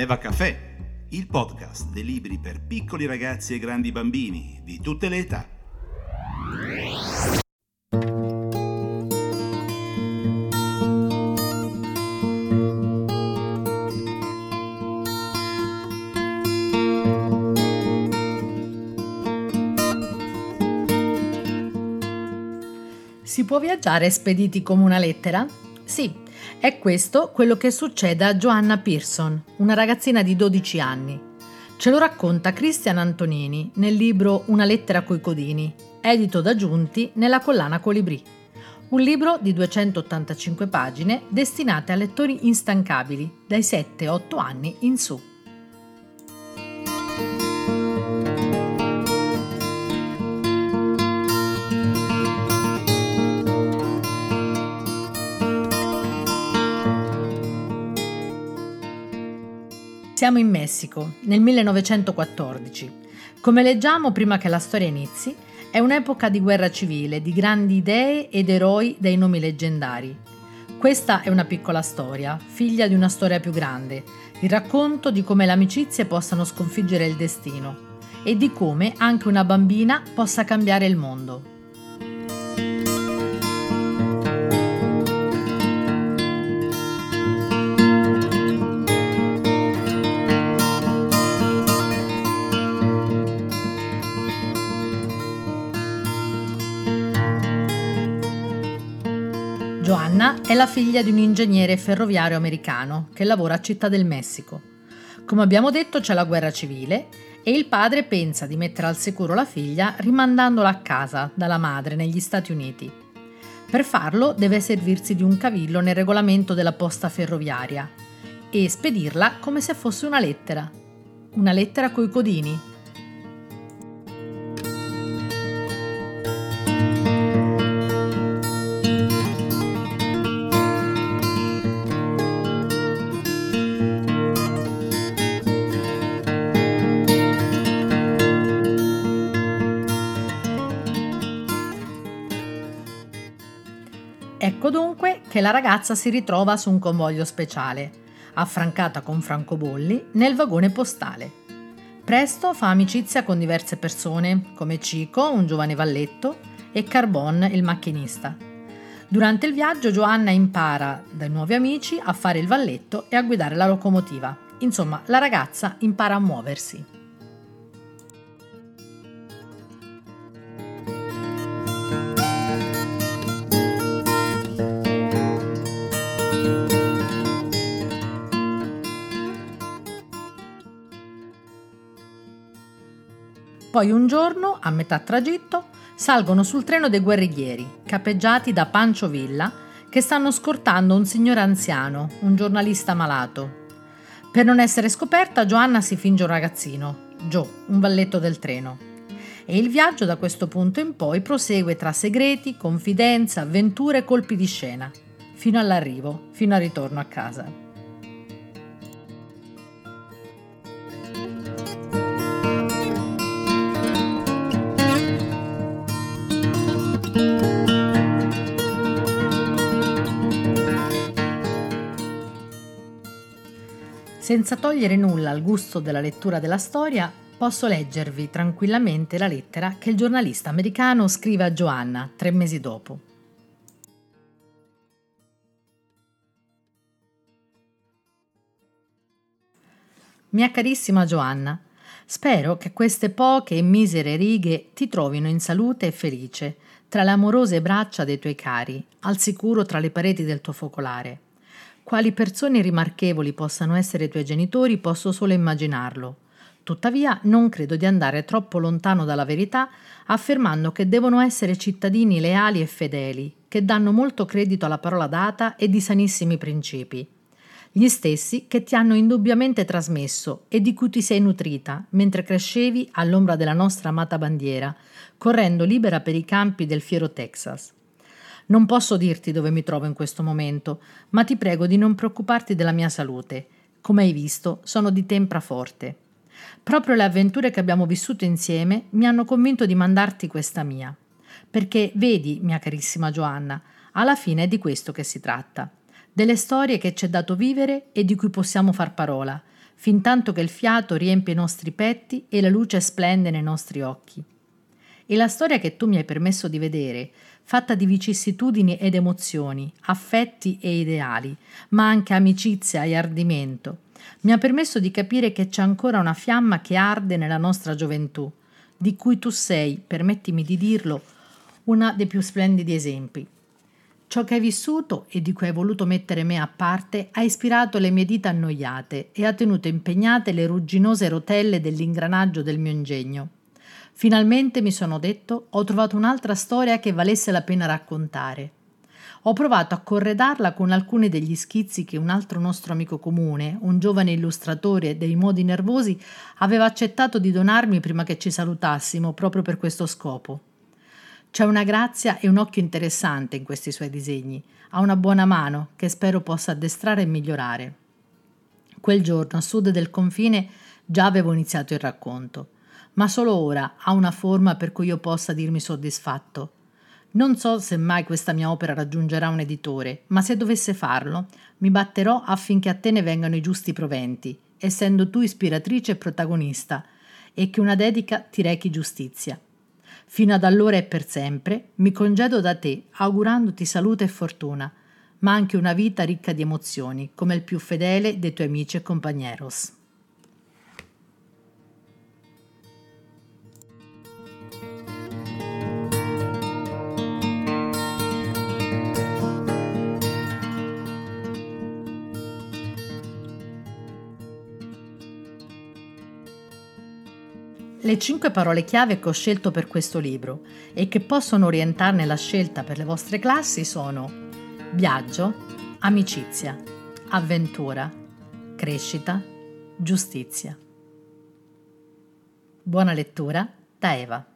Eva Caffè, il podcast dei libri per piccoli ragazzi e grandi bambini di tutte le età. Si può viaggiare spediti come una lettera? Sì, è questo quello che succede a Joanna Pearson, una ragazzina di 12 anni. Ce lo racconta Cristian Antonini nel libro Una lettera coi codini, edito da Giunti nella collana Colibrì. Un libro di 285 pagine destinate a lettori instancabili dai 7-8 anni in su. Siamo in Messico, nel 1914. Come leggiamo prima che la storia inizi, è un'epoca di guerra civile, di grandi idee ed eroi dai nomi leggendari. Questa è una piccola storia, figlia di una storia più grande, il racconto di come le amicizie possano sconfiggere il destino e di come anche una bambina possa cambiare il mondo. Joanna è la figlia di un ingegnere ferroviario americano che lavora a Città del Messico. Come abbiamo detto c'è la guerra civile e il padre pensa di mettere al sicuro la figlia rimandandola a casa dalla madre negli Stati Uniti. Per farlo deve servirsi di un cavillo nel regolamento della posta ferroviaria e spedirla come se fosse una lettera. Una lettera coi codini, che la ragazza si ritrova su un convoglio speciale, affrancata con francobolli nel vagone postale. Presto fa amicizia con diverse persone, come Cico, un giovane valletto, e Carbon, il macchinista. Durante il viaggio Giovanna impara dai nuovi amici a fare il valletto e a guidare la locomotiva. Insomma, la ragazza impara a muoversi. Poi un giorno, a metà tragitto, salgono sul treno dei guerriglieri, capeggiati da Pancio Villa, che stanno scortando un signore anziano, un giornalista malato. Per non essere scoperta, Joanna si finge un ragazzino, Joe, un valletto del treno. E il viaggio da questo punto in poi prosegue tra segreti, confidenza, avventure e colpi di scena, fino all'arrivo, fino al ritorno a casa. Senza togliere nulla al gusto della lettura della storia, posso leggervi tranquillamente la lettera che il giornalista americano scrive a Joanna tre mesi dopo. Mia carissima Joanna, spero che queste poche e misere righe ti trovino in salute e felice, tra le amorose braccia dei tuoi cari, al sicuro tra le pareti del tuo focolare. Quali persone rimarchevoli possano essere i tuoi genitori posso solo immaginarlo. Tuttavia non credo di andare troppo lontano dalla verità affermando che devono essere cittadini leali e fedeli, che danno molto credito alla parola data e di sanissimi principi. Gli stessi che ti hanno indubbiamente trasmesso e di cui ti sei nutrita mentre crescevi all'ombra della nostra amata bandiera, correndo libera per i campi del fiero Texas. Non posso dirti dove mi trovo in questo momento, ma ti prego di non preoccuparti della mia salute. Come hai visto, sono di tempra forte. Proprio le avventure che abbiamo vissuto insieme mi hanno convinto di mandarti questa mia. Perché vedi, mia carissima Giovanna, alla fine è di questo che si tratta. Delle storie che ci è dato vivere e di cui possiamo far parola, fin tanto che il fiato riempie i nostri petti e la luce splende nei nostri occhi. E la storia che tu mi hai permesso di vedere, fatta di vicissitudini ed emozioni, affetti e ideali, ma anche amicizia e ardimento, mi ha permesso di capire che c'è ancora una fiamma che arde nella nostra gioventù, di cui tu sei, permettimi di dirlo, una dei più splendidi esempi. Ciò che hai vissuto e di cui hai voluto mettere me a parte ha ispirato le mie dita annoiate e ha tenuto impegnate le rugginose rotelle dell'ingranaggio del mio ingegno. Finalmente mi sono detto ho trovato un'altra storia che valesse la pena raccontare. Ho provato a corredarla con alcuni degli schizzi che un altro nostro amico comune, un giovane illustratore dei modi nervosi, aveva accettato di donarmi prima che ci salutassimo proprio per questo scopo. C'è una grazia e un occhio interessante in questi suoi disegni. Ha una buona mano che spero possa addestrare e migliorare. Quel giorno, a sud del confine, già avevo iniziato il racconto, ma solo ora ha una forma per cui io possa dirmi soddisfatto. Non so se mai questa mia opera raggiungerà un editore, ma se dovesse farlo, mi batterò affinché a te ne vengano i giusti proventi, essendo tu ispiratrice e protagonista, e che una dedica ti rechi giustizia. Fino ad allora e per sempre mi congedo da te, augurandoti salute e fortuna, ma anche una vita ricca di emozioni, come il più fedele dei tuoi amici e compagneros. Le cinque parole chiave che ho scelto per questo libro e che possono orientarne la scelta per le vostre classi sono viaggio, amicizia, avventura, crescita, giustizia. Buona lettura da Eva.